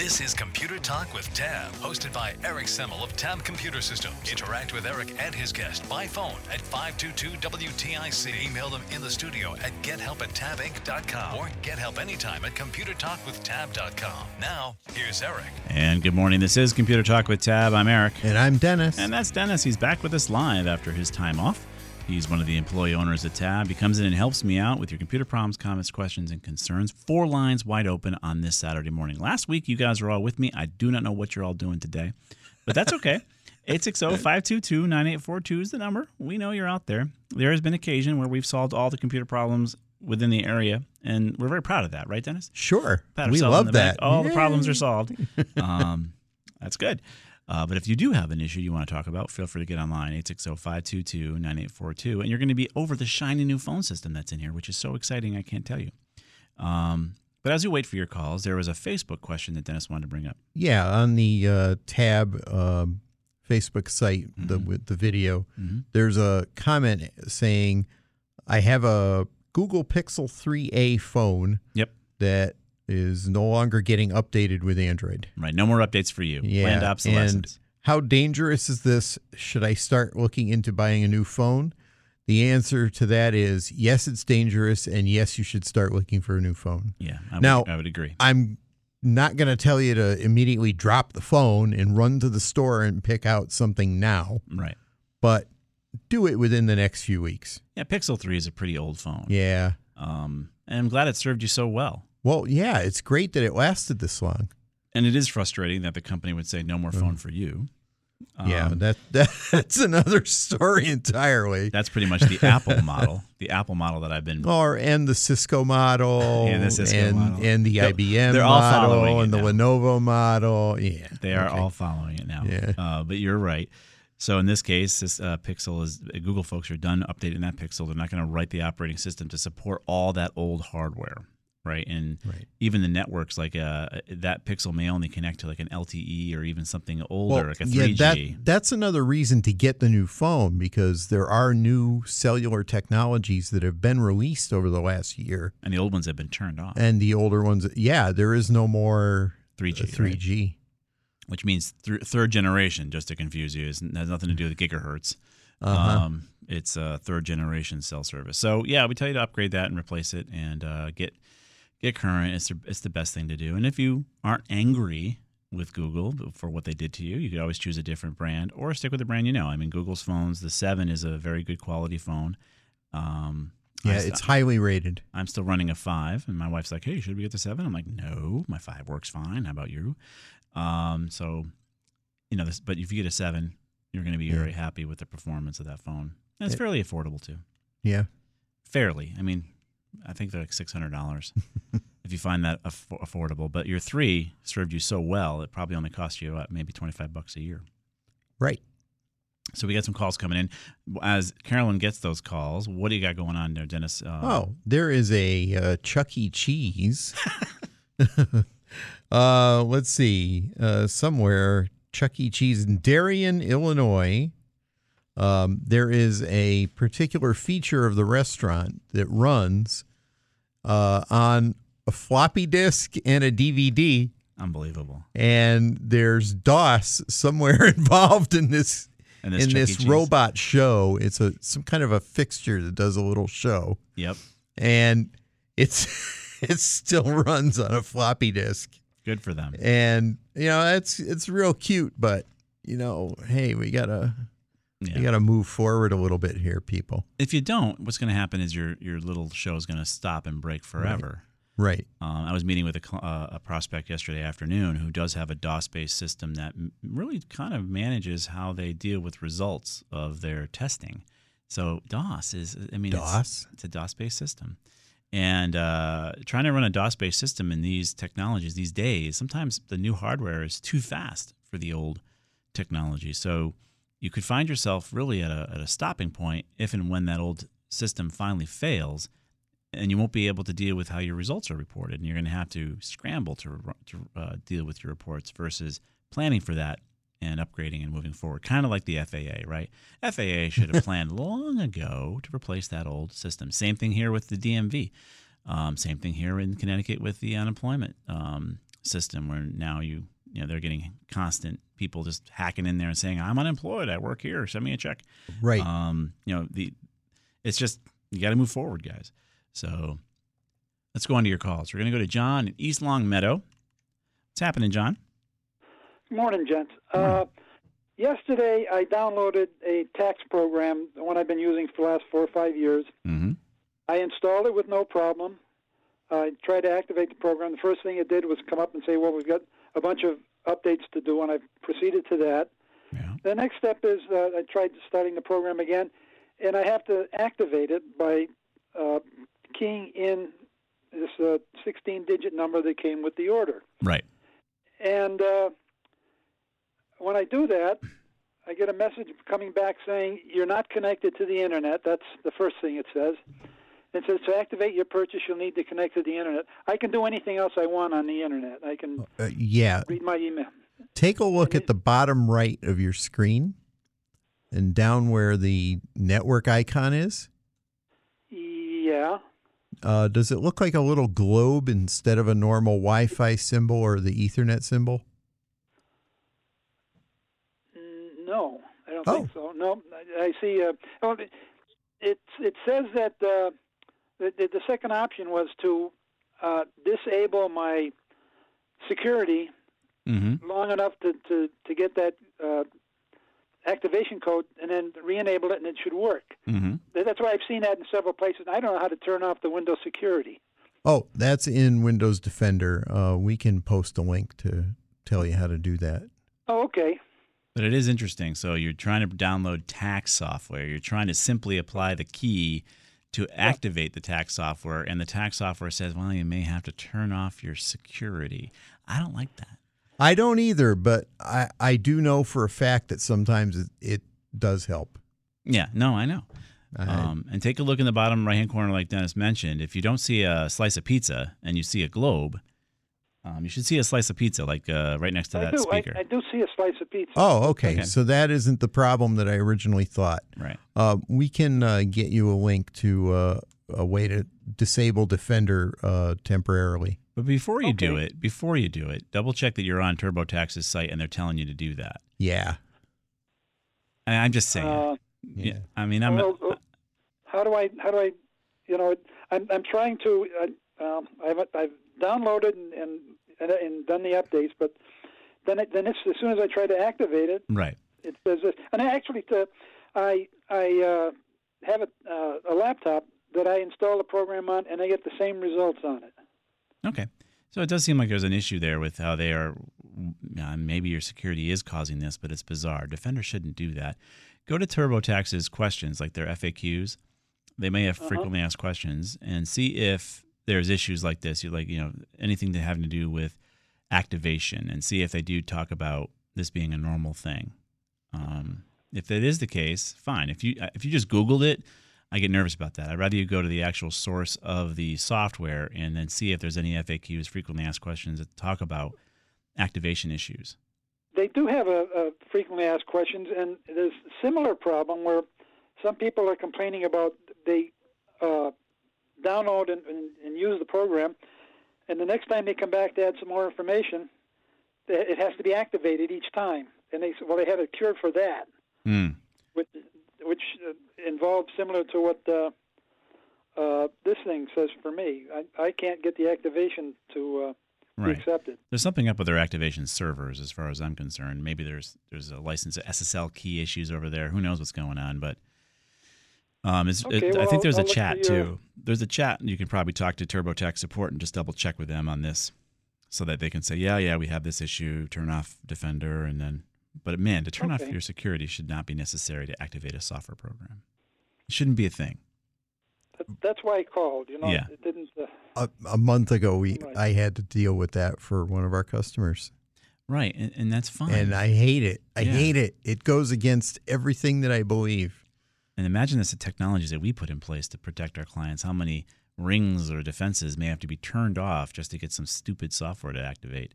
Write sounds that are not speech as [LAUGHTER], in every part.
This is Computer Talk with Tab, hosted by Eric Semmel of Tab Computer Systems. Interact with Eric and his guest by phone at 522-WTIC. Email them in the studio at gethelp at tabinc.com or get help anytime at computertalkwithtab.com. Now, here's Eric. And good morning. This is Computer Talk with Tab. I'm Eric. And I'm Dennis. And that's Dennis. He's back with us live after his time off. He's one of the employee owners at Tab. He comes in and helps me out with your computer problems, comments, questions, and concerns. Four lines wide open on this Saturday morning. Last week, you guys were all with me. I do not know what you're all doing today, but that's okay. [LAUGHS] 860-522-9842 is the number. We know you're out there. There has been occasion where we've solved all the computer problems within the area, and we're very proud of that, right, Dennis? Sure. We love the back. that. All the problems are solved. [LAUGHS] Um, that's good. Uh, but if you do have an issue you want to talk about, feel free to get online, 860-522-9842. And you're going to be over the shiny new phone system that's in here, which is so exciting, I can't tell you. Um, but as you wait for your calls, there was a Facebook question that Dennis wanted to bring up. Yeah, on the uh, tab um, Facebook site, the Mm-hmm. with the video, there's a comment saying, "I have a Google Pixel 3a phone Yep. that is no longer getting updated with Android." Right. No more updates for you. Yeah, Planned obsolescence. and how dangerous is this? Should I start looking into buying a new phone? The answer to that is yes, it's dangerous, and yes, you should start looking for a new phone. yeah, I would, Now- I would agree. I'm not going to tell you to immediately drop the phone and run to the store and pick out something now, Right. but do it within the next few weeks. Yeah, Pixel 3 is a pretty old phone. Yeah. Um, and I'm glad it served you so well. Well, yeah, it's great that it lasted this long. And it is frustrating that the company would say no more phone for you. yeah, Um, that, that [LAUGHS] that's another story entirely. That's pretty much the Apple [LAUGHS] model, the Apple model that I've been. Or and the Cisco model, And the Cisco and, model. and the They're- IBM they're all following model, it and the now. Lenovo model. Yeah, They are okay. all following it now. Yeah. Uh, but you're right. So in this case, this uh, Pixel is Google folks are done updating that Pixel. They're not going to write the operating system to support all that old hardware, right? And Right. even the networks like uh, that Pixel may only connect to like an LTE or even something older, Well, like a 3G. that, that's another reason to get the new phone because there are new cellular technologies that have been released over the last year, and the old ones have been turned off. and the older ones, yeah, there is no more 3G, uh, 3G. which means th- third generation, just to confuse you, is, has nothing to do with gigahertz. Uh-huh. Um, it's a third generation cell service. So yeah, we tell you to upgrade that and replace it and uh, get get current. It's the, it's the best thing to do. And if you aren't angry with Google for what they did to you, you could always choose a different brand or stick with the brand you know. I mean, Google's phones, the seven is a very good quality phone. Um, Yeah, I- it's highly rated. I'm still running a five, and my wife's like, "Hey, should we get the seven? I'm like, "No, my five works fine. How about you?" Um, so, you know, this, but if you get a seven, you're going to be Yeah. very happy with the performance of that phone, and it's It- fairly affordable too. Yeah. Fairly, I mean, I think they're like six hundred dollars [LAUGHS] if you find that aff- affordable. But your three served you so well, it probably only cost you uh, maybe twenty five bucks a year. Right. So we got some calls coming in. As Carolyn gets those calls, what do you got going on there, Dennis? Uh, Oh, there is a uh, Chuck E. Cheese. [LAUGHS] uh, let's see. Uh, somewhere, Chuck E. Cheese in Darien, Illinois. Um, there is a particular feature of the restaurant that runs uh, on a floppy disk and a DVD, unbelievable. and there's DOS somewhere [LAUGHS] involved in this And this in this robot show. It's a some kind of a fixture that does a little show Yep. and it's [LAUGHS] it still runs on a floppy disk. Good for them. And you know, it's it's real cute, but you know, hey, we gotta Yeah. we gotta move forward a little bit here, people. If you don't, what's going to happen is your your little show is going to stop and break forever. Right. Um, I was meeting with a, uh, a prospect yesterday afternoon who does have a DOS-based system that really kind of manages how they deal with results of their testing. So DOS is, I mean, it's- DOS? It's, a DOS-based system, and uh, trying to run a DOS-based system in these technologies these days, sometimes the new hardware is too fast for the old technology. So you could find yourself really at a, at a stopping point if and when that old system finally fails and you won't be able to deal with how your results are reported, and you're going to have to scramble to, to uh, deal with your reports versus planning for that and upgrading and moving forward. Kind of like the FAA, right? FAA [LAUGHS] should have planned long ago to replace that old system. Same thing here with the DMV. Um, same thing here in Connecticut with the unemployment um, system, where now you you know they're getting constant people just hacking in there and saying I'm unemployed, I work here, send me a check. Right. Um, you know the it's just you got to move forward, guys. So let's go on to your calls. We're going to go to John in East Longmeadow. What's happening, John? Morning, gents. Uh, yesterday, I downloaded a tax program, the one I've been using for the last four or five years. Mm-hmm. I installed it with no problem. I tried to activate the program. The first thing it did was come up and say, "Well, we've got a bunch of updates to do," and I've proceeded to that. Yeah. The next step is uh, I tried starting the program again, and I have to activate it by uh, keying in this uh, 16-digit number that came with the order. Right. And uh, when I do that, I get a message coming back saying you're not connected to the internet. That's the first thing it says. It says to activate your purchase, you'll need to connect to the internet. I can do anything else I want on the internet. I can Uh, yeah. read my email. Take a look at the bottom right of your screen and down where the network icon is. Yeah. Uh, does it look like a little globe instead of a normal Wi Fi symbol or the Ethernet symbol? No, I don't Oh. think so. No, I, I see. Uh, oh, it it it says that uh, the, the the second option was to uh, disable my security Mm-hmm. long enough to, to, to get that uh, activation code and then re-enable it and it should work. Mm-hmm. That's why I've seen that in several places. I don't know how to turn off the Windows security. Oh, that's in Windows Defender. Uh, we can post a link to tell you how to do that. Oh, okay. But it is interesting. So you're trying to download tax software. You're trying to simply apply the key to activate the tax software, and the tax software says, "Well, you may have to turn off your security." I don't like that. I don't either, but I, I do know for a fact that sometimes it, it does help. Yeah, no, I know. I- Um, and take a look in the bottom right hand corner, like Dennis mentioned. If you don't see a slice of pizza and you see a globe, um, you should see a slice of pizza, like uh, right next to I that do. speaker. I, I do see a slice of pizza. Oh, okay. Okay. So that isn't the problem that I originally thought. right. Uh, we can uh, get you a link to uh, a way to disable Defender uh, temporarily. But before you do it, before you do it, double check that you're on TurboTax's site and they're telling you to do that. Yeah. And I'm just saying. Uh, yeah. I mean, I'm. well, uh, how do I? How do I? You know, I'm I'm trying to. Uh, um, I've I've downloaded and, and and and done the updates, but then it, then as soon as I try to activate it, right. it says this. And I actually, uh, I I uh, have a, uh, a laptop that I install the program on, and I get the same results on it. Okay. So it does seem like there's an issue there with how they are. Uh, maybe your security is causing this, but it's bizarre. Defender shouldn't do that. Go to TurboTax's questions, like their FAQs. They may have frequently asked questions, and see if there's issues like this. You like you know anything to having to do with activation, and see if they do talk about this being a normal thing. Um, if that is the case, fine. If you if you just Googled it, I get nervous about that. I'd rather you go to the actual source of the software and then see if there's any FAQs, frequently asked questions that talk about activation issues. They do have a, a frequently asked questions, and there's a similar problem where some people are complaining about they uh, download and, and, and use the program, and the next time they come back to add some more information, it has to be activated each time. And they well, they have a cure for that, Hmm. which, which uh, involves similar to what uh, uh, this thing says for me. I, I can't get the activation to uh, Right. accepted. There's something up with their activation servers, as far as I'm concerned. Maybe there's there's a license SSL key issues over there. Who knows what's going on? But um, it's, Okay, it, I think there's I'll a look chat for your- too. There's a chat, and you can probably talk to TurboTax support and just double check with them on this, so that they can say, yeah, yeah, we have this issue. Turn off Defender, and then. But man, to turn off your security should not be necessary to activate a software program. It shouldn't be a thing. That, that's why I called. You know, Yeah. it didn't. Uh, A, a month ago, we Right. I had to deal with that for one of our customers, Right, and, and that's fine. and I hate it. I Yeah. hate it. It goes against everything that I believe. And imagine this the technologies that we put in place to protect our clients. How many rings or defenses may have to be turned off just to get some stupid software to activate?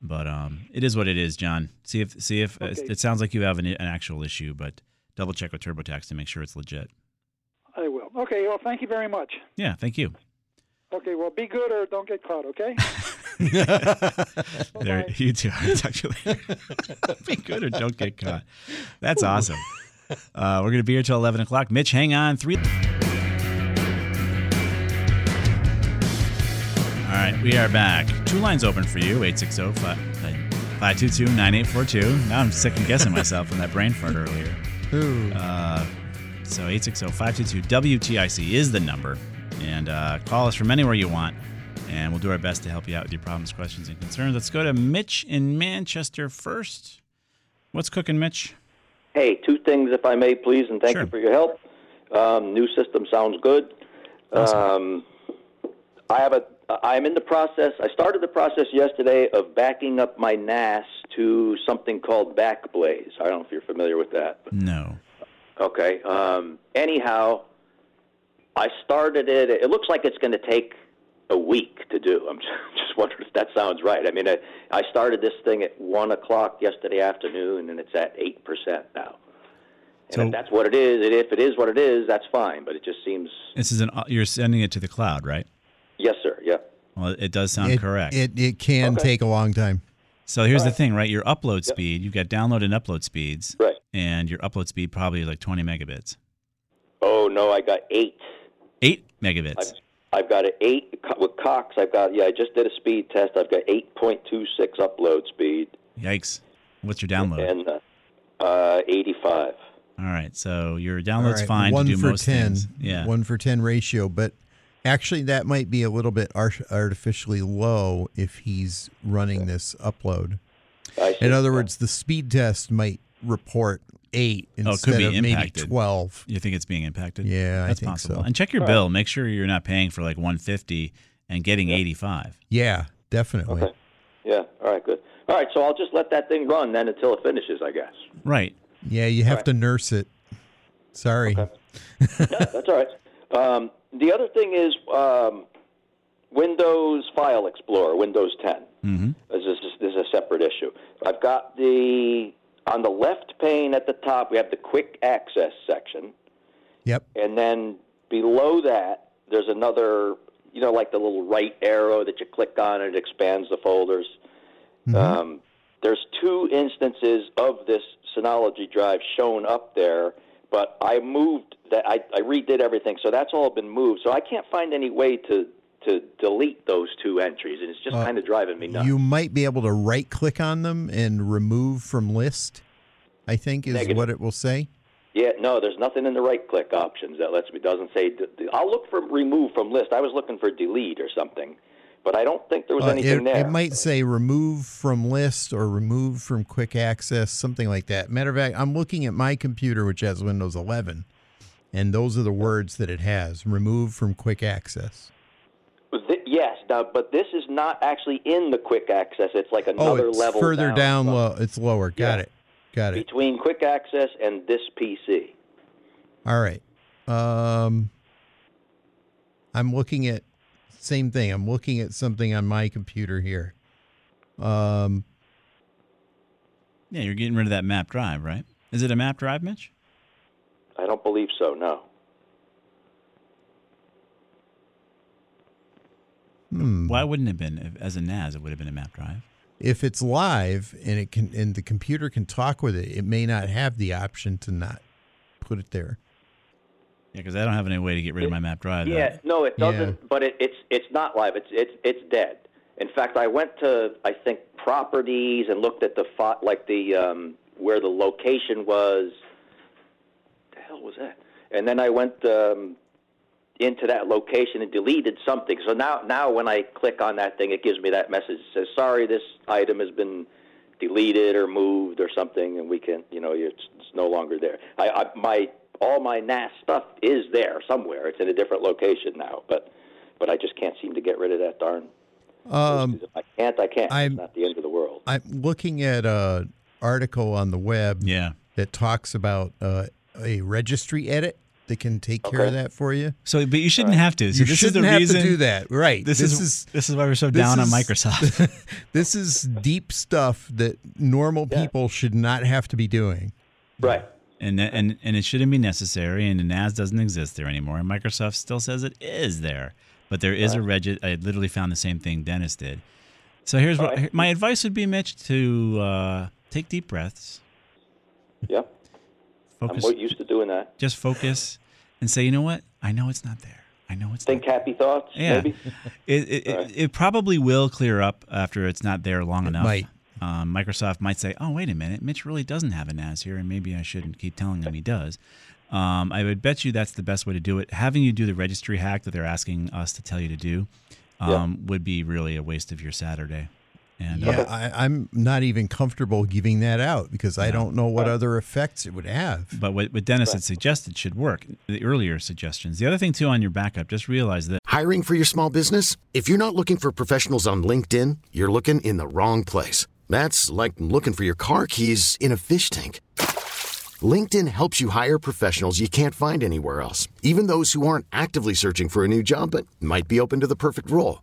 But um, it is what it is, John. See if see if uh, Okay. it sounds like you have an, an actual issue, but double check with TurboTax to make sure it's legit. I will. Okay. Well, thank you very much. Yeah, thank you. Okay. Well, be good or don't get caught. Okay. [LAUGHS] [LAUGHS] There, you too. I'll talk to you later. be good or don't get caught. That's [LAUGHS] awesome. Uh, we're going to be here till 11 o'clock. Mitch, hang on. Three. All right, we are back. Two lines open for you 860 522 9842. Now I'm second guessing [LAUGHS] myself on that brain fart earlier. Ooh. Uh, so 860 522 WTIC is the number. And uh, call us from anywhere you want. And we'll do our best to help you out with your problems, questions, and concerns. Let's go to Mitch in Manchester first. What's cooking, Mitch? Hey, two things, if I may, please, and thank Sure. you for your help. Um, new system sounds good. Um, I have a. I'm in the process. I started the process yesterday of backing up my NAS to something called Backblaze. I don't know if you're familiar with that. No. Okay. Um, anyhow, I started it. It looks like it's going to take a week to do. I'm [LAUGHS] just wondering if that sounds right. I mean, I, I started this thing at one o'clock yesterday afternoon, and it's at eight percent now. And So- if that's what it is, and if it is what it is, that's fine. But it just seems, This is an you're sending it to the cloud, right? yes, sir. Yeah. Well, it does sound it, correct. It it can Okay. take a long time. so here's All the thing, right? Your upload speed, you've got download and upload speeds, Right. and your upload speed probably is like 20 megabits. Oh no, I got eight. Eight megabits. I've, I've got an eight with Cox. I've got yeah. I just did a speed test. I've got eight point two six upload speed Yikes. What's your download? and uh, uh, eighty five. All right, so your download's right, fine one to do for most ten. things. Yeah. One for ten ratio, but actually that might be a little bit artificially low if he's running this upload. In other words, the speed test might report eight Oh, it instead could be of maybe impacted. twelve. You think it's being impacted? Yeah, I that's think possible. so. And check your bill. Make sure you're not paying for like 150 and getting 85. Yeah, definitely. Okay. Yeah. All right. Good. All right. So I'll just let that thing run then until it finishes, I guess. Right. Yeah, you have to nurse it. Sorry. Yeah, [LAUGHS] that's all right. Um, the other thing is um, Windows File Explorer, Windows 10. Mm-hmm. This is, this is a separate issue. I've got the on the left pane at the top. We have the Quick Access section, Yep. and then below that, there's another. You know, like the little right arrow that you click on and it expands the folders. Um, there's two instances of this Synology drive shown up there, but I moved that. I, I redid everything, so that's all been moved. So I can't find any way to to delete those two entries, and it's just Uh, kind of driving me nuts. You might be able to right click on them and remove from list. I think is Negative. what it will say. Yeah, no, there's nothing in the right click options that lets me. Doesn't say. I'll look for remove from list. I was looking for delete or something, but I don't think there was Uh, anything it, there. it might say remove from list or remove from quick access, something like that. Matter of fact, I'm looking at my computer, which has Windows 11, and those are the words that it has: remove from quick access. Th- yes, now, but this is not actually in the quick access. It's like another Oh, another it's level further down, down. low. It's lower. Got Yeah. it. Got it. between quick access and this PC. All right. Um, I'm looking at same thing. I'm looking at something on my computer here. Um, Yeah, you're getting rid of that map drive, right? Is it a map drive, Mitch? I don't believe so. No. Hmm. Why wouldn't it have been? If, as a NAS, it would have been a map drive. If it's live and it can and the computer can talk with it, it may not have the option to not put it there. Yeah, because I don't have any way to get rid of my map drive. Yeah, no, it doesn't. But it, it's it's not live. It's it's it's dead. In fact, I went to I think properties and looked at the fo- like the um, where the location was. The hell was that? And then I went um, into that location and deleted something. So now now when I click on that thing, it gives me that message. It says, "Sorry, this item has been." deleted or moved or something, and we can, you know, it's, it's no longer there. I, I my all my NAS stuff is there somewhere. It's in a different location now, but but I just can't seem to get rid of that darn. Um, I can't. I can't. I'm- it's not the end of the world. I'm looking at a article on the web. Yeah. That talks about uh, a registry edit that can take care of that for you. So, but you shouldn't have to. So you this shouldn't is the have reason to do that, right? This, is, this is why we're so this down on [LAUGHS] Microsoft. this is deep stuff that normal people should not have to be doing. Right. And, and and it shouldn't be necessary, and the NAS doesn't exist there anymore. And Microsoft still says it is there, but there is a reg. I literally found the same thing Dennis did. So here's what Alright. my advice would be, Mitch, to uh, take deep breaths. Yeah. Focus. I'm more used to doing that. Just focus and say, you know what? I know it's not there. I know it's Think happy thoughts. Yeah, Maybe. [LAUGHS] it it, it it probably will clear up after it's not there long enough. might. Um, Microsoft might say, "Oh, wait a minute, Mitch really doesn't have a NAS here, and maybe I shouldn't keep telling him he does." Um, I would bet you that's the best way to do it. Having you do the registry hack that they're asking us to tell you to do um, would be really a waste of your Saturday. And Yeah, uh, I, I'm not even comfortable giving that out because I don't know what other effects it would have. but what, what Dennis had suggested should work. The earlier suggestions. The other thing too on your backup, just realize that Hiring for your small business? If you're not looking for professionals on LinkedIn, you're looking in the wrong place. That's like looking for your car keys in a fish tank. LinkedIn helps you hire professionals you can't find anywhere else, even those who aren't actively searching for a new job but might be open to the perfect role.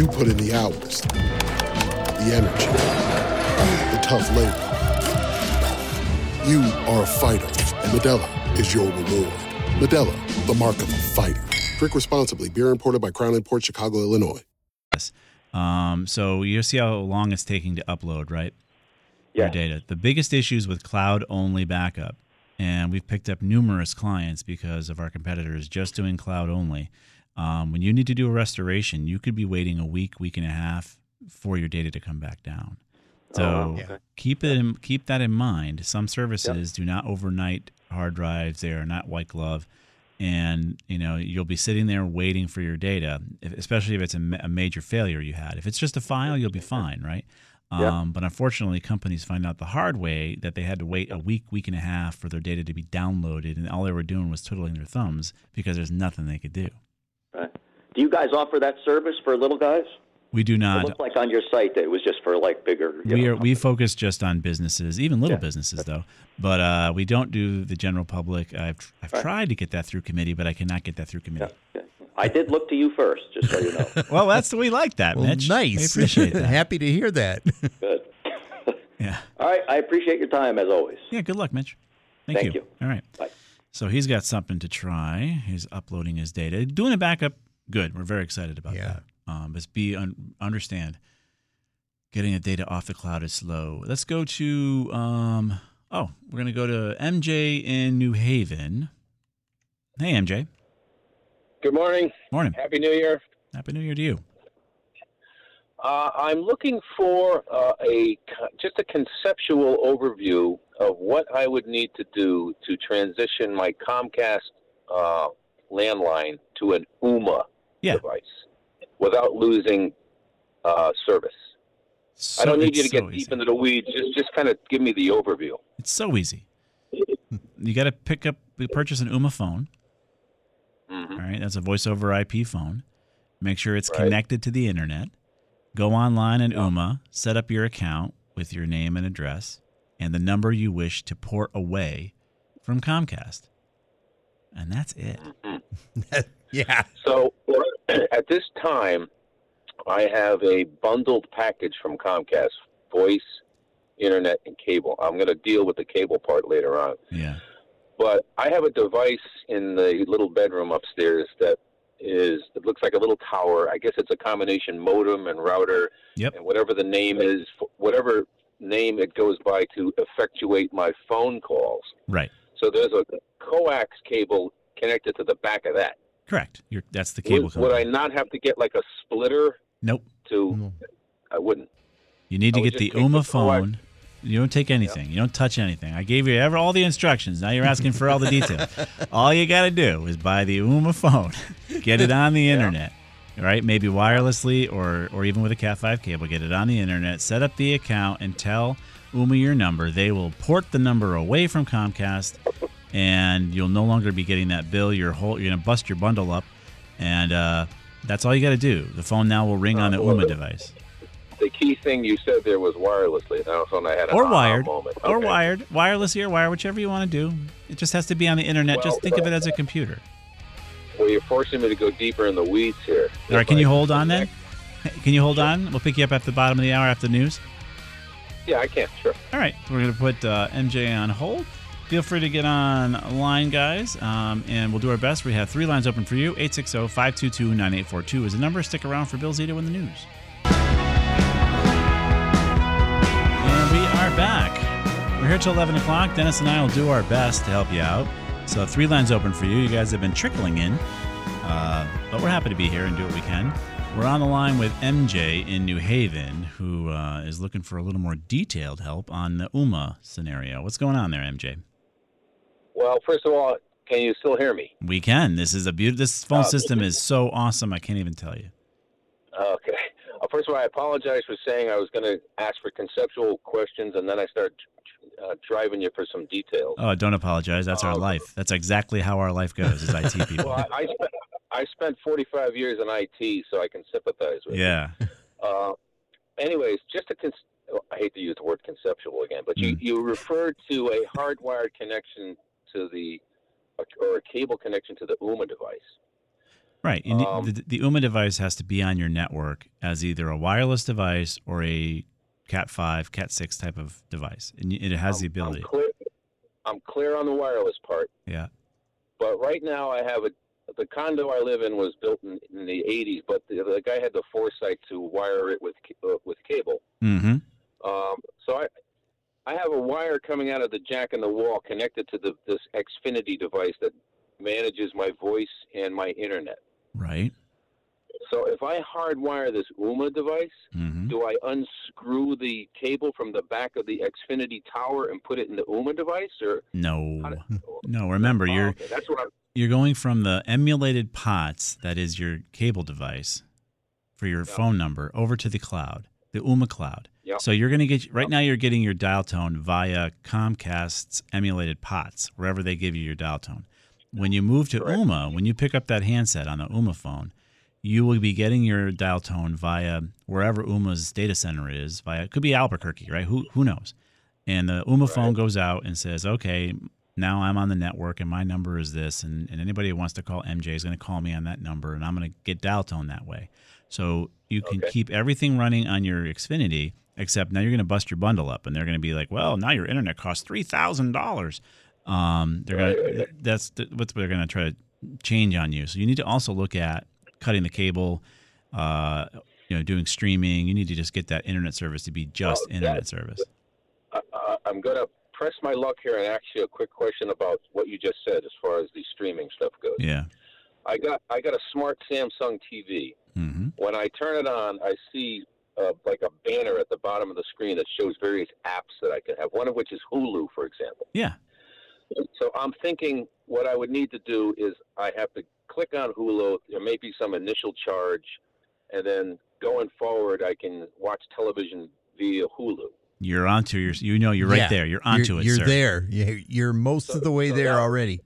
You put in the hours, the energy, the tough labor. You are a fighter, and Modelo is your reward. Modelo, the mark of a fighter. Drink responsibly. Beer imported by Crown Imports Chicago, Illinois. Um, so you see how long it's taking to upload, right? Yeah. Your data. The biggest issues with cloud only backup, and we've picked up numerous clients because of our competitors just doing cloud only. Um, when you need to do a restoration, you could be waiting a week, week and a half for your data to come back down. So Oh. Okay. keep it in, keep that in mind. Some services do not overnight hard drives; they are not white glove, and you know you'll be sitting there waiting for your data, if- especially if it's a, ma- a major failure you had. If it's just a file, you'll be fine, right? Um, but unfortunately, companies find out the hard way that they had to wait a week, week and a half for their data to be downloaded, and all they were doing was twiddling their thumbs because there's nothing they could do. Right. Do you guys offer that service for little guys? We do not. It not. looked like on your site that it was just for like bigger. we know, are we focus just on businesses, even little businesses though. But uh, we don't do the general public. I've I've Right. tried to get that through committee, but I cannot get that through committee. I did look to you first, just so you know. [LAUGHS] well, that's we like that, Well, Mitch. nice. I appreciate that. Happy to hear that. [LAUGHS] Good. [LAUGHS] yeah. All right. I appreciate your time as always. Yeah. Good luck, Mitch. Thank, Thank you. you. All right. Bye. So he's got something to try. He's uploading his data, doing a backup. Good. We're very excited about that. Um, but be un- understand, getting the data off the cloud is slow. Let's go to. Um, oh, we're gonna go to MJ in New Haven. Hey, MJ. Good morning. Morning. Happy New Year. Happy New Year to you. Uh, I'm looking for uh, a just a conceptual overview of what I would need to do to transition my Comcast uh, landline to an Ooma Yeah. device without losing uh, service? I don't need you to so get deep into the weeds. Just just kind of give me the overview. It's so easy. You got to pick up, purchase an Ooma phone. Mm-hmm. All right, that's a voice over IP phone. Make sure it's connected to the internet. Go online in Ooma, set up your account with your name and address and the number you wish to port away from Comcast. And that's it. [LAUGHS] yeah. So [COUGHS] at this time, I have a bundled package from Comcast: voice, internet, and cable. I'm going to deal with the cable part later on. Yeah. But I have a device in the little bedroom upstairs that is it looks like a little tower. I guess it's a combination modem and router Yep. and whatever the name is, whatever name it goes by to effectuate my phone calls. Right. So there's a coax cable connected to the back of that. Correct. You're, that's the cable Would, company. would I not have to get like a splitter Nope. to? Mm-hmm. I wouldn't. You need to I would get the just Ooma the coax- phone. You don't take anything. You don't touch anything. I gave you ever all the instructions. Now you're asking for all the details. [LAUGHS] all you got to do is buy the Ooma phone, [LAUGHS] get it on the internet, right? Maybe wirelessly or or even with a Cat 5 cable. Get it on the internet, set up the account, and tell Ooma your number. They will port the number away from Comcast, and you'll no longer be getting that bill. Your whole you're gonna bust your bundle up, and uh, that's all you got to do. The phone now will ring on the Ooma device. The key thing you said there was wirelessly. Now, so I had or wired, moment. or wired, wireless or wired, whichever you want to do. It just has to be on the internet. just think of it as a computer. Well, you're forcing me to go deeper in the weeds here. All right, can you hold on then? [LAUGHS] Can you hold on? We'll pick you up at the bottom of the hour after the news. Yeah, I can. Sure. All right, we're going to put uh, MJ on hold. Feel free to get on line, guys, um, and we'll do our best. We have three lines open for you. 860 522 9842 is the number. Stick around for Bill Zito in the news. And we are back. We're here till 11 o'clock. Dennis and I will do our best to help you out. So, three lines open for you. You guys have been trickling in, uh, but we're happy to be here and do what we can. We're on the line with MJ in New Haven, who uh, is looking for a little more detailed help on the Ooma scenario. What's going on there, MJ? Well, first of all, can you still hear me? We can. This is a beautiful. This phone Oh, system is so awesome. I can't even tell you. Okay. Uh, first of all, I apologize for saying I was going to ask for conceptual questions, and then I start uh, driving you for some details. Oh, don't apologize. That's our life. That's exactly how our life goes as IT people. Well, I, I, spent, I spent 45 years in IT, so I can sympathize with Yeah. you. Uh, anyways, just a con- oh, I hate to use the word conceptual again, but you, Mm. you referred to a hardwired connection to the or a cable connection to the Ooma device. Right. Need- Um, the, the Ooma device has to be on your network as either a wireless device or a Cat 5, Cat 6 type of device. And it has the ability. I'm clear, I'm clear on the wireless part. Yeah. But right now, I have a the condo I live in was built in, in the '80s, but the, the guy had the foresight to wire it with uh, with cable. Mm-hmm. Um, so I I have a wire coming out of the jack in the wall connected to the this Xfinity device that manages my voice and my internet. Right. So if I hardwire this Ooma device, Mm-hmm. do I unscrew the cable from the back of the Xfinity tower and put it in the Ooma device, or No. [LAUGHS] No. Remember, Oh, you're okay. that's what I'm. you're going from the emulated POTS, that is your cable device for your phone number, over to the cloud, the Ooma cloud. Yep. So you're going to get right now. You're getting your dial tone via Comcast's emulated POTS, wherever they give you your dial tone. When you move to Ooma, when you pick up that handset on the Ooma phone, you will be getting your dial tone via wherever Ooma's data center is. Via it could be Albuquerque, right? Who who knows? And the Ooma phone goes out and says, "Okay, now I'm on the network and my number is this, and, and anybody who wants to call MJ is going to call me on that number, and I'm going to get dial tone that way." So you can keep everything running on your Xfinity, except now you're going to bust your bundle up, and they're going to be like, "Well, now your internet costs three thousand dollars." Um, they're going to that's the, what they're going to try to change on you. So you need to also look at cutting the cable. Uh, you know, doing streaming. You need to just get that internet service to be just Oh, internet service. Uh, I'm going to press my luck here and ask you a quick question about what you just said as far as the streaming stuff goes. Yeah. I got I got a smart Samsung TV. Mm-hmm. When I turn it on, I see uh, like a banner at the bottom of the screen that shows various apps that I can have. One of which is Hulu, for example. Yeah. So I'm thinking what I would need to do is I have to click on Hulu, there may be some initial charge, and then going forward, I can watch television via Hulu. You're onto your. You know, you're right Yeah. there. You're onto you're, it. You're sir. there. You- You're most of the way so there now- already.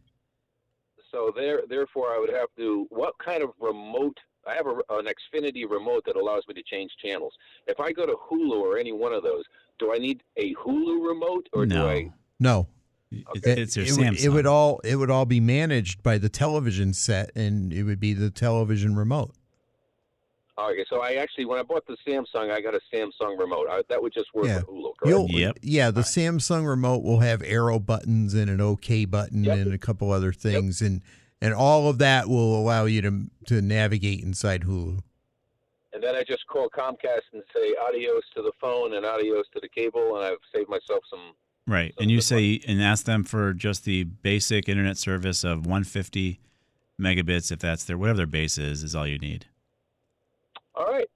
So there, therefore, I would have to. What kind of remote? I have a, an Xfinity remote that allows me to change channels. If I go to Hulu or any one of those, do I need a Hulu remote or no. do I? No. It's, It- it's your it, would- Samsung. it would all it would all be managed by the television set, and it would be the television remote. Okay, so I actually, when I bought the Samsung, I got a Samsung remote. I, that would just work Yeah. with Hulu, correct? You'll, Yeah, the Samsung remote will have arrow buttons and an OK button and a couple other things, and and all of that will allow you to to navigate inside Hulu. And then I just call Comcast and say adios to the phone and adios to the cable, and I've saved myself some. Right. And you say and ask them for just the basic internet service of 150 megabits if that's their whatever their base is is all you need. All right,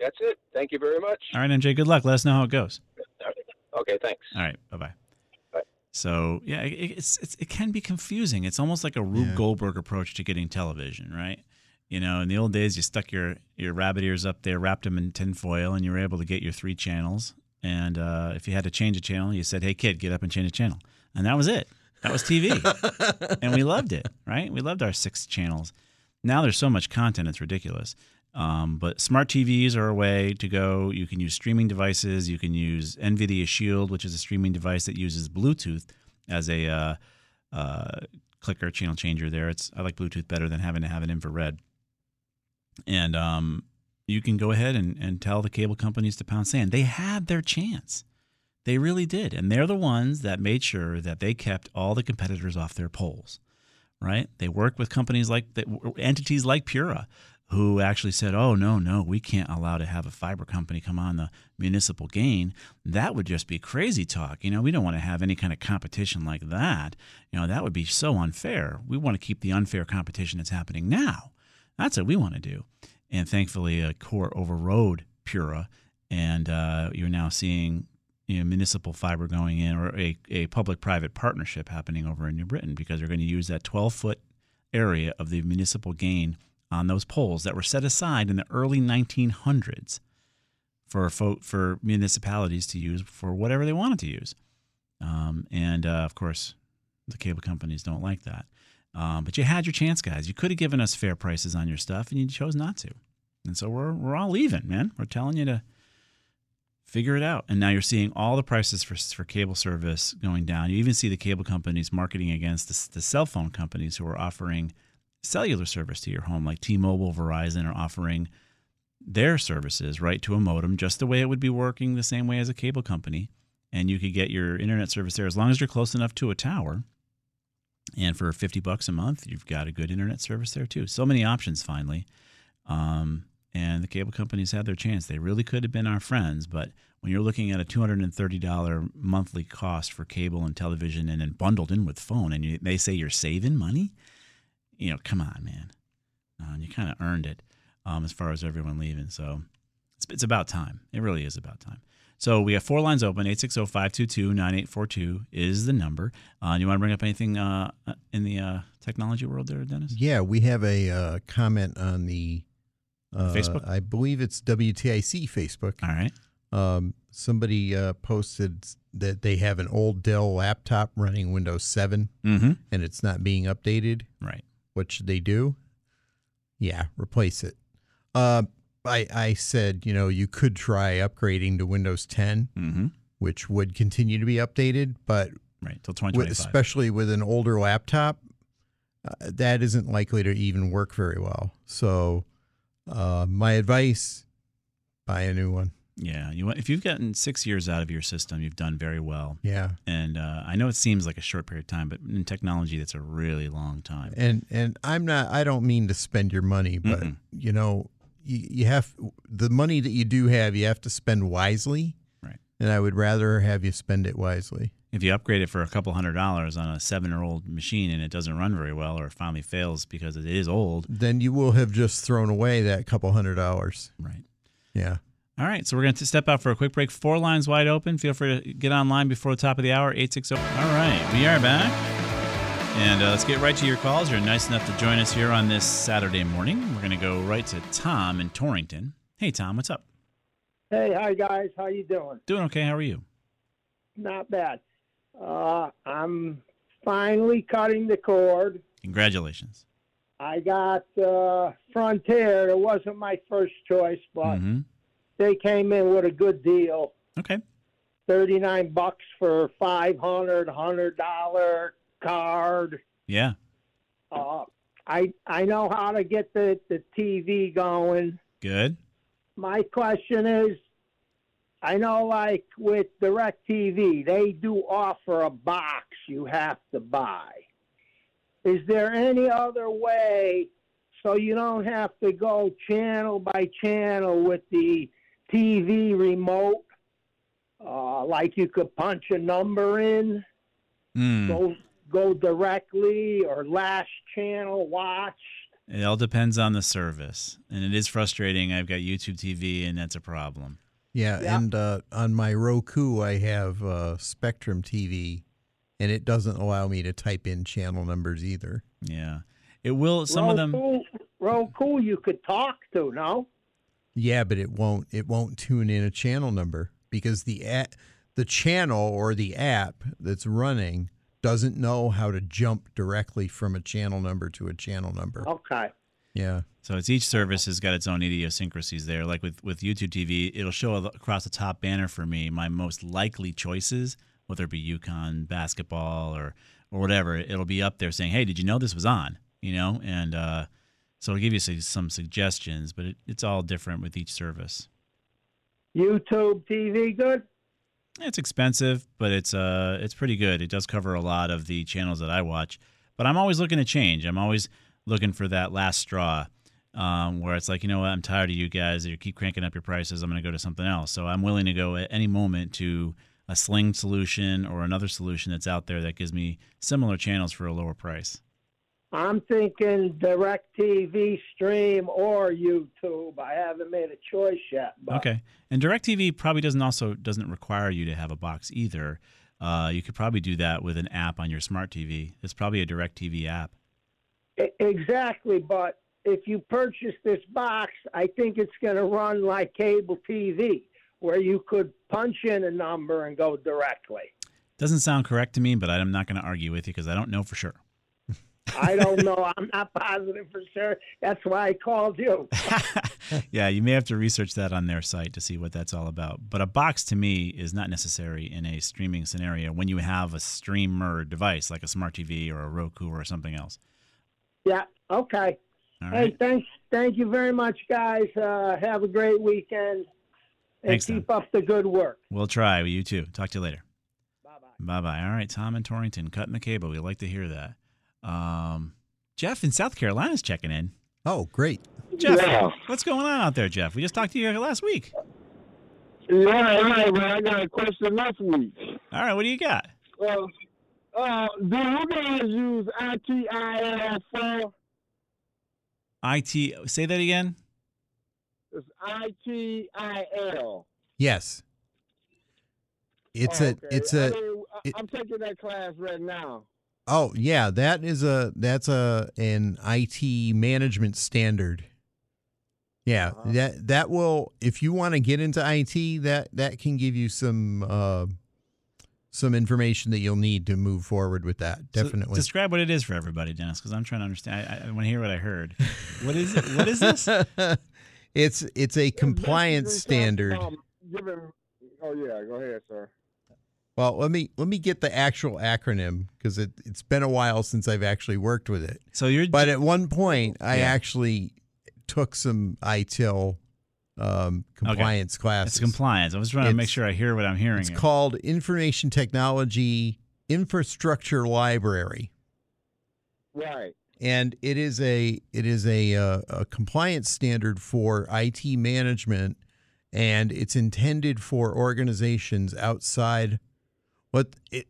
that's it. Thank you very much. All right, MJ, good luck. Let us know how it goes. Okay, thanks. All right, bye-bye. So, yeah, it, it's, it's it can be confusing. It's almost like a Rube Yeah. Goldberg approach to getting television, right? You know, in the old days, you stuck your, your rabbit ears up there, wrapped them in tinfoil, and you were able to get your three channels. And uh, if you had to change a channel, you said, hey, kid, get up and change a channel. And that was it. That was TV. [LAUGHS] and we loved it, right? We loved our six channels. Now there's so much content, it's ridiculous. Um, but smart TVs are a way to go. You can use streaming devices. You can use NVIDIA Shield, which is a streaming device that uses Bluetooth as a uh, uh, clicker channel changer. There, it's I like Bluetooth better than having to have an infrared. And um, you can go ahead and, and tell the cable companies to pound sand. They had their chance. They really did. And they're the ones that made sure that they kept all the competitors off their poles, right? They worked with companies like the, entities like Pura, who actually said, oh, no, no, we can't allow to have a fiber company come on the municipal gain. That would just be crazy talk. You know, we don't want to have any kind of competition like that. You know, that would be so unfair. We want to keep the unfair competition that's happening now. That's what we want to do. And thankfully, a court overrode Pura, and uh, you're now seeing you know, municipal fiber going in or a, a public private partnership happening over in New Britain because they're going to use that 12 foot area of the municipal gain on those poles that were set aside in the early 1900s for fo- for municipalities to use for whatever they wanted to use. Um, and uh, of course, the cable companies don't like that. Um, but you had your chance, guys. You could have given us fair prices on your stuff, and you chose not to. And so we're we're all leaving, man. We're telling you to figure it out. And now you're seeing all the prices for for cable service going down. You even see the cable companies marketing against the, the cell phone companies who are offering cellular service to your home, like T-Mobile, Verizon, are offering their services right to a modem, just the way it would be working the same way as a cable company. And you could get your internet service there as long as you're close enough to a tower. And for 50 bucks a month, you've got a good internet service there too. So many options finally. Um, and the cable companies had their chance. They really could have been our friends, but when you're looking at a $230 monthly cost for cable and television and then bundled in with phone, and you, they say you're saving money, you know, come on, man. Uh, you kind of earned it um, as far as everyone leaving. So it's, it's about time. It really is about time. So we have four lines open. 860-522-9842 is the number. Uh, you want to bring up anything uh, in the uh, technology world there, Dennis? Yeah, we have a uh, comment on the uh, Facebook? I believe it's WTIC Facebook. All right. Um, somebody uh, posted that they have an old Dell laptop running Windows 7 Mhm. and it's not being updated. Right. What should they do? Yeah, replace it. Uh, I, I said, you know, you could try upgrading to Windows 10, mm-hmm. which would continue to be updated, but right till with, 2025. especially with an older laptop, uh, that isn't likely to even work very well. So, uh, my advice: buy a new one. Yeah, you if you've gotten six years out of your system, you've done very well. Yeah. and uh, I know it seems like a short period of time, but in technology, that's a really long time. And and I'm not. I don't mean to spend your money, but Mm-mm. you know, you, you have the money that you do have. You have to spend wisely. Right. And I would rather have you spend it wisely. If you upgrade it for a couple hundred dollars on a seven-year-old machine and it doesn't run very well, or it finally fails because it is old, Then you will have just thrown away that couple hundred dollars. Right. Yeah. All right, so we're going to step out for a quick break. Four lines wide open. Feel free to get online before the top of the hour, 860. All right, we are back. And uh, let's get right to your calls. You're nice enough to join us here on this Saturday morning. We're going to go right to Tom in Torrington. Hey, Tom, what's up? Hey, hi guys. How you doing? Doing okay. How are you? Not bad. Uh, I'm finally cutting the cord. Congratulations. I got uh, Frontier. It wasn't my first choice, but hmm they came in with a good deal. Okay. Thirty-nine bucks for five hundred, hundred dollar card. Yeah. Uh, I I know how to get the the TV going. Good. My question is, I know like with DirecTV, they do offer a box you have to buy. Is there any other way so you don't have to go channel by channel with the TV remote? Uh, like you could punch a number in, Mm. go go directly, or last channel watch. It all depends on the service. And it is frustrating. I've got YouTube TV, and that's a problem. Yeah, and uh, on my Roku, I have uh, Spectrum TV, and it doesn't allow me to type in channel numbers either. Yeah. It will, some of them. Roku, Roku, you could talk to, no? Yeah, but it won't. It won't tune in a channel number because the a- the channel or the app that's running doesn't know how to jump directly from a channel number to a channel number. Okay. Yeah. So it's each service has got its own idiosyncrasies there. Like with, with YouTube TV, it'll show across the top banner for me my most likely choices, whether it be UConn basketball or or whatever. It'll be up there saying, "Hey, did you know this was on?" You know, and uh, so it'll give you some suggestions, but it, it's all different with each service. YouTube TV good? It's expensive, but it's uh it's pretty good. It does cover a lot of the channels that I watch. But I'm always looking to change. I'm always looking for that last straw, um, where it's like, you know what, I'm tired of you guys. You keep cranking up your prices. I'm going to go to something else. So I'm willing to go at any moment to a Sling solution or another solution that's out there that gives me similar channels for a lower price. I'm thinking DirecTV stream or YouTube. I haven't made a choice yet. But Okay. And DirecTV probably doesn't also doesn't require you to have a box either. Uh, you could probably do that with an app on your smart TV. It's probably a DirecTV app. Exactly, but if you purchase this box, I think it's going to run like cable TV, where you could punch in a number and go directly. Doesn't sound correct to me, but I'm not going to argue with you because I don't know for sure. [LAUGHS] I don't know. I'm not positive for sure. That's why I called you. [LAUGHS] yeah, you may have to research that on their site to see what that's all about. But a box to me is not necessary in a streaming scenario when you have a streamer device like a smart TV or a Roku or something else. Yeah. Okay. All hey, right. thanks. Thank you very much, guys. Uh, have a great weekend, and Thanks, keep up the good work. We'll try. You too. Talk to you later. Bye bye. Bye bye. All right, Tom and Torrington cutting the cable. We like to hear that. Um, Jeff in South Carolina is checking in. Oh, great. Jeff, Yeah. what's going on out there, Jeff? We just talked to you last week. Yeah, right, man. I got a question next week. All right, what do you got? Uh, uh, do you guys use ITIL4? IT. Say that again. It's ITIL. Yes. It's Oh, a okay. it's I a mean, I- I'm taking that class right now. Oh yeah, that is a that's a an IT management standard. Yeah, Uh-huh. that that will if you want to get into IT, that that can give you some uh, some information that you'll need to move forward with that. So Definitely. describe what it is for everybody, Dennis, because I'm trying to understand. I, I want to hear what I heard. What is it? What is this? [LAUGHS] it's it's a compliance standard. Um, giving, oh yeah, go ahead, sir. Well, let me let me get the actual acronym because it it's been a while since I've actually worked with it. So you're But at one point, I Yeah. actually took some ITIL um, compliance classes. It's compliance. I was trying to make sure I hear what I'm hearing. It's here. called Information Technology Infrastructure Library, Right. and it is a it is a, uh, a compliance standard for IT management, and it's intended for organizations outside. What it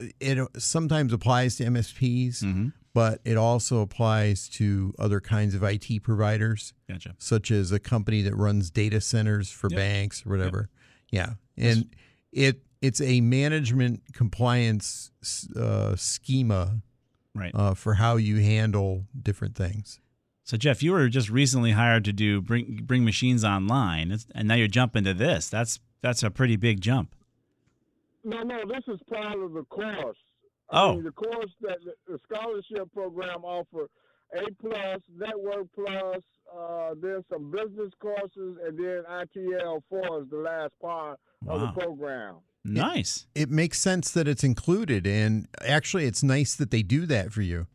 it sometimes applies to MSPs, Mm-hmm. but it also applies to other kinds of IT providers. Gotcha. Such as a company that runs data centers for Yep. banks or whatever. Yeah, and it it's a management compliance uh, schema Right. uh, for how you handle different things. So Jeff, you were just recently hired to do bring bring machines online, and now you're jumping to this. That's that's a pretty big jump. No, no, this is part of the course. Oh. I mean, the course that the- the scholarship program offer A plus, Network plus, uh, then some business courses, and then ITIL four is the last part of the program. Nice. It makes sense that it's included, and actually, it's nice that they do that for you.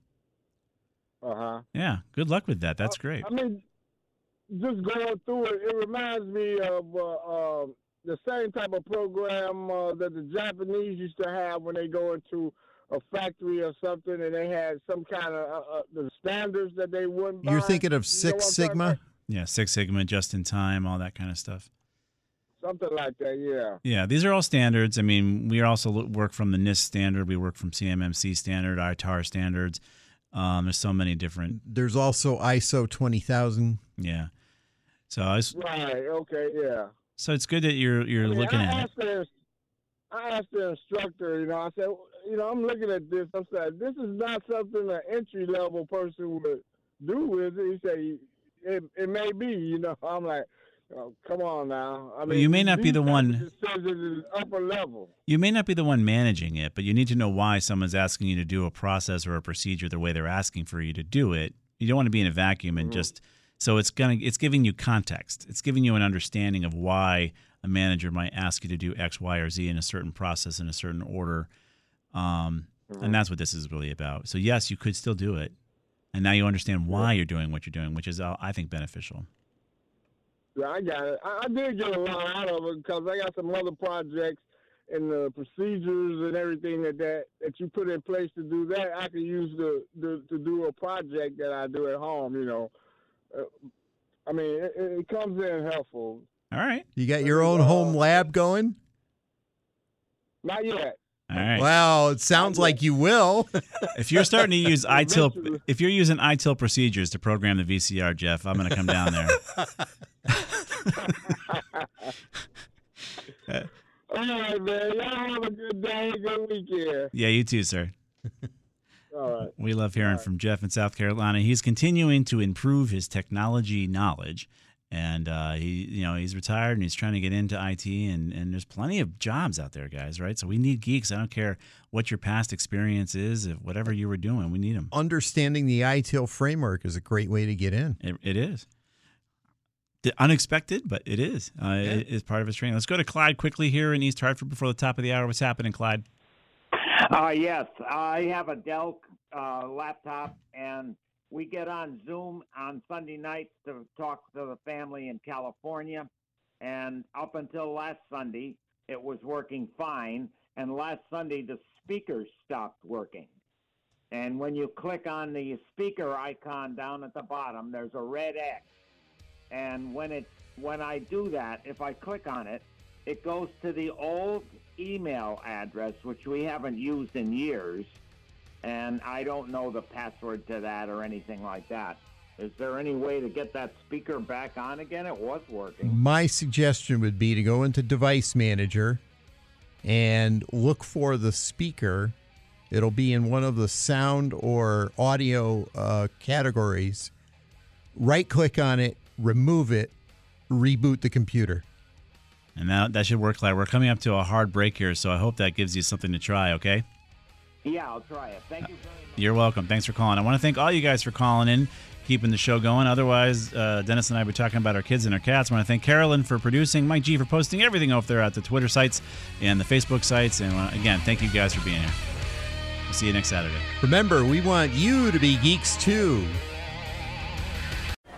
Uh huh. Yeah. Good luck with that. That's great. I mean, just going through it, it reminds me of uh, uh, the same type of program uh, that the Japanese used to have when they go into a factory or something, and they had some kind of uh, uh, the standards that they wouldn't. You're buy. thinking of You know Six what I'm talking Sigma? Yeah, Six Sigma, just in time, all that kind of stuff. Something like that, yeah. Yeah, these are all standards. I mean, we also work from the NIST standard. We work from CMMC standard, ITAR standards. Um, there's so many different. There's also ISO 20000. Yeah. So I was, Right. Okay. Yeah. So it's good that you're you're I mean, looking I at it. The, I asked the instructor, you know, I said, you know, I'm looking at this. I'm saying this is not something an entry level person would do, is it? He said, it, it may be, you know. [LAUGHS] I'm like, oh, come on now. I Well, mean, you may not be the one- says it is upper level. You may not be the one managing it, but you need to know why someone's asking you to do a process or a procedure the way they're asking for you to do it. You don't want to be in a vacuum and mm-hmm. just so it's gonna it's giving you context. It's giving you an understanding of why a manager might ask you to do X, Y, or Z in a certain process in a certain order. Um, And that's what this is really about. So yes, you could still do it, and now you understand why you're doing what you're doing, which is uh, I think beneficial. Yeah, I got it. I, I did get a lot out of it because I got some other projects and the procedures and everything that, that that you put in place to do that. I could use to to, to do a project that I do at home. You know, I mean, it, it comes in helpful. All right. You got your own uh, home lab going? Not yet. All right. Wow, it sounds like you will. [LAUGHS] If you're starting to [LAUGHS] use ITIL, if you're using ITIL procedures to program the VCR, Jeff, I'm going to come down there. [LAUGHS] All right, man. Y'all have a good day, good weekend. Yeah, you too, sir. All right. We love hearing from Jeff in South Carolina. He's continuing to improve his technology knowledge, and uh, he, you know, he's retired and he's trying to get into IT. and And there's plenty of jobs out there, guys. Right? So we need geeks. I don't care what your past experience is, if whatever you were doing, we need them. Understanding the ITIL framework is a great way to get in. It, it is. The unexpected, but it is. Uh, It is part of his training. Let's go to Clyde quickly here in East Hartford before the top of the hour. What's happening, Clyde? Uh, yes, I have a Dell uh, laptop, and we get on Zoom on Sunday nights to talk to the family in California. And up until last Sunday, it was working fine. And last Sunday, the speakers stopped working. And when you click on the speaker icon down at the bottom, there's a red X. And when it when I do that, if I click on it, it goes to the old email address, which we haven't used in years, and I don't know the password to that or anything like that. Is there any way to get that speaker back on again? It was working. My suggestion would be to go into Device Manager and look for the speaker. It'll be in one of the sound or audio uh, categories. Right click on it, remove it, reboot the computer. And that, that should work, Claire. We're coming up to a hard break here, so I hope that gives you something to try, okay? Yeah, I'll try it. Thank you very much. You're welcome. Thanks for calling. I want to thank all you guys for calling in, keeping the show going. Otherwise, uh, Dennis and I were talking about our kids and our cats. I want to thank Carolyn for producing, Mike G for posting everything up there at the Twitter sites and the Facebook sites. And uh, again, thank you guys for being here. We'll see you next Saturday. Remember, we want you to be geeks too.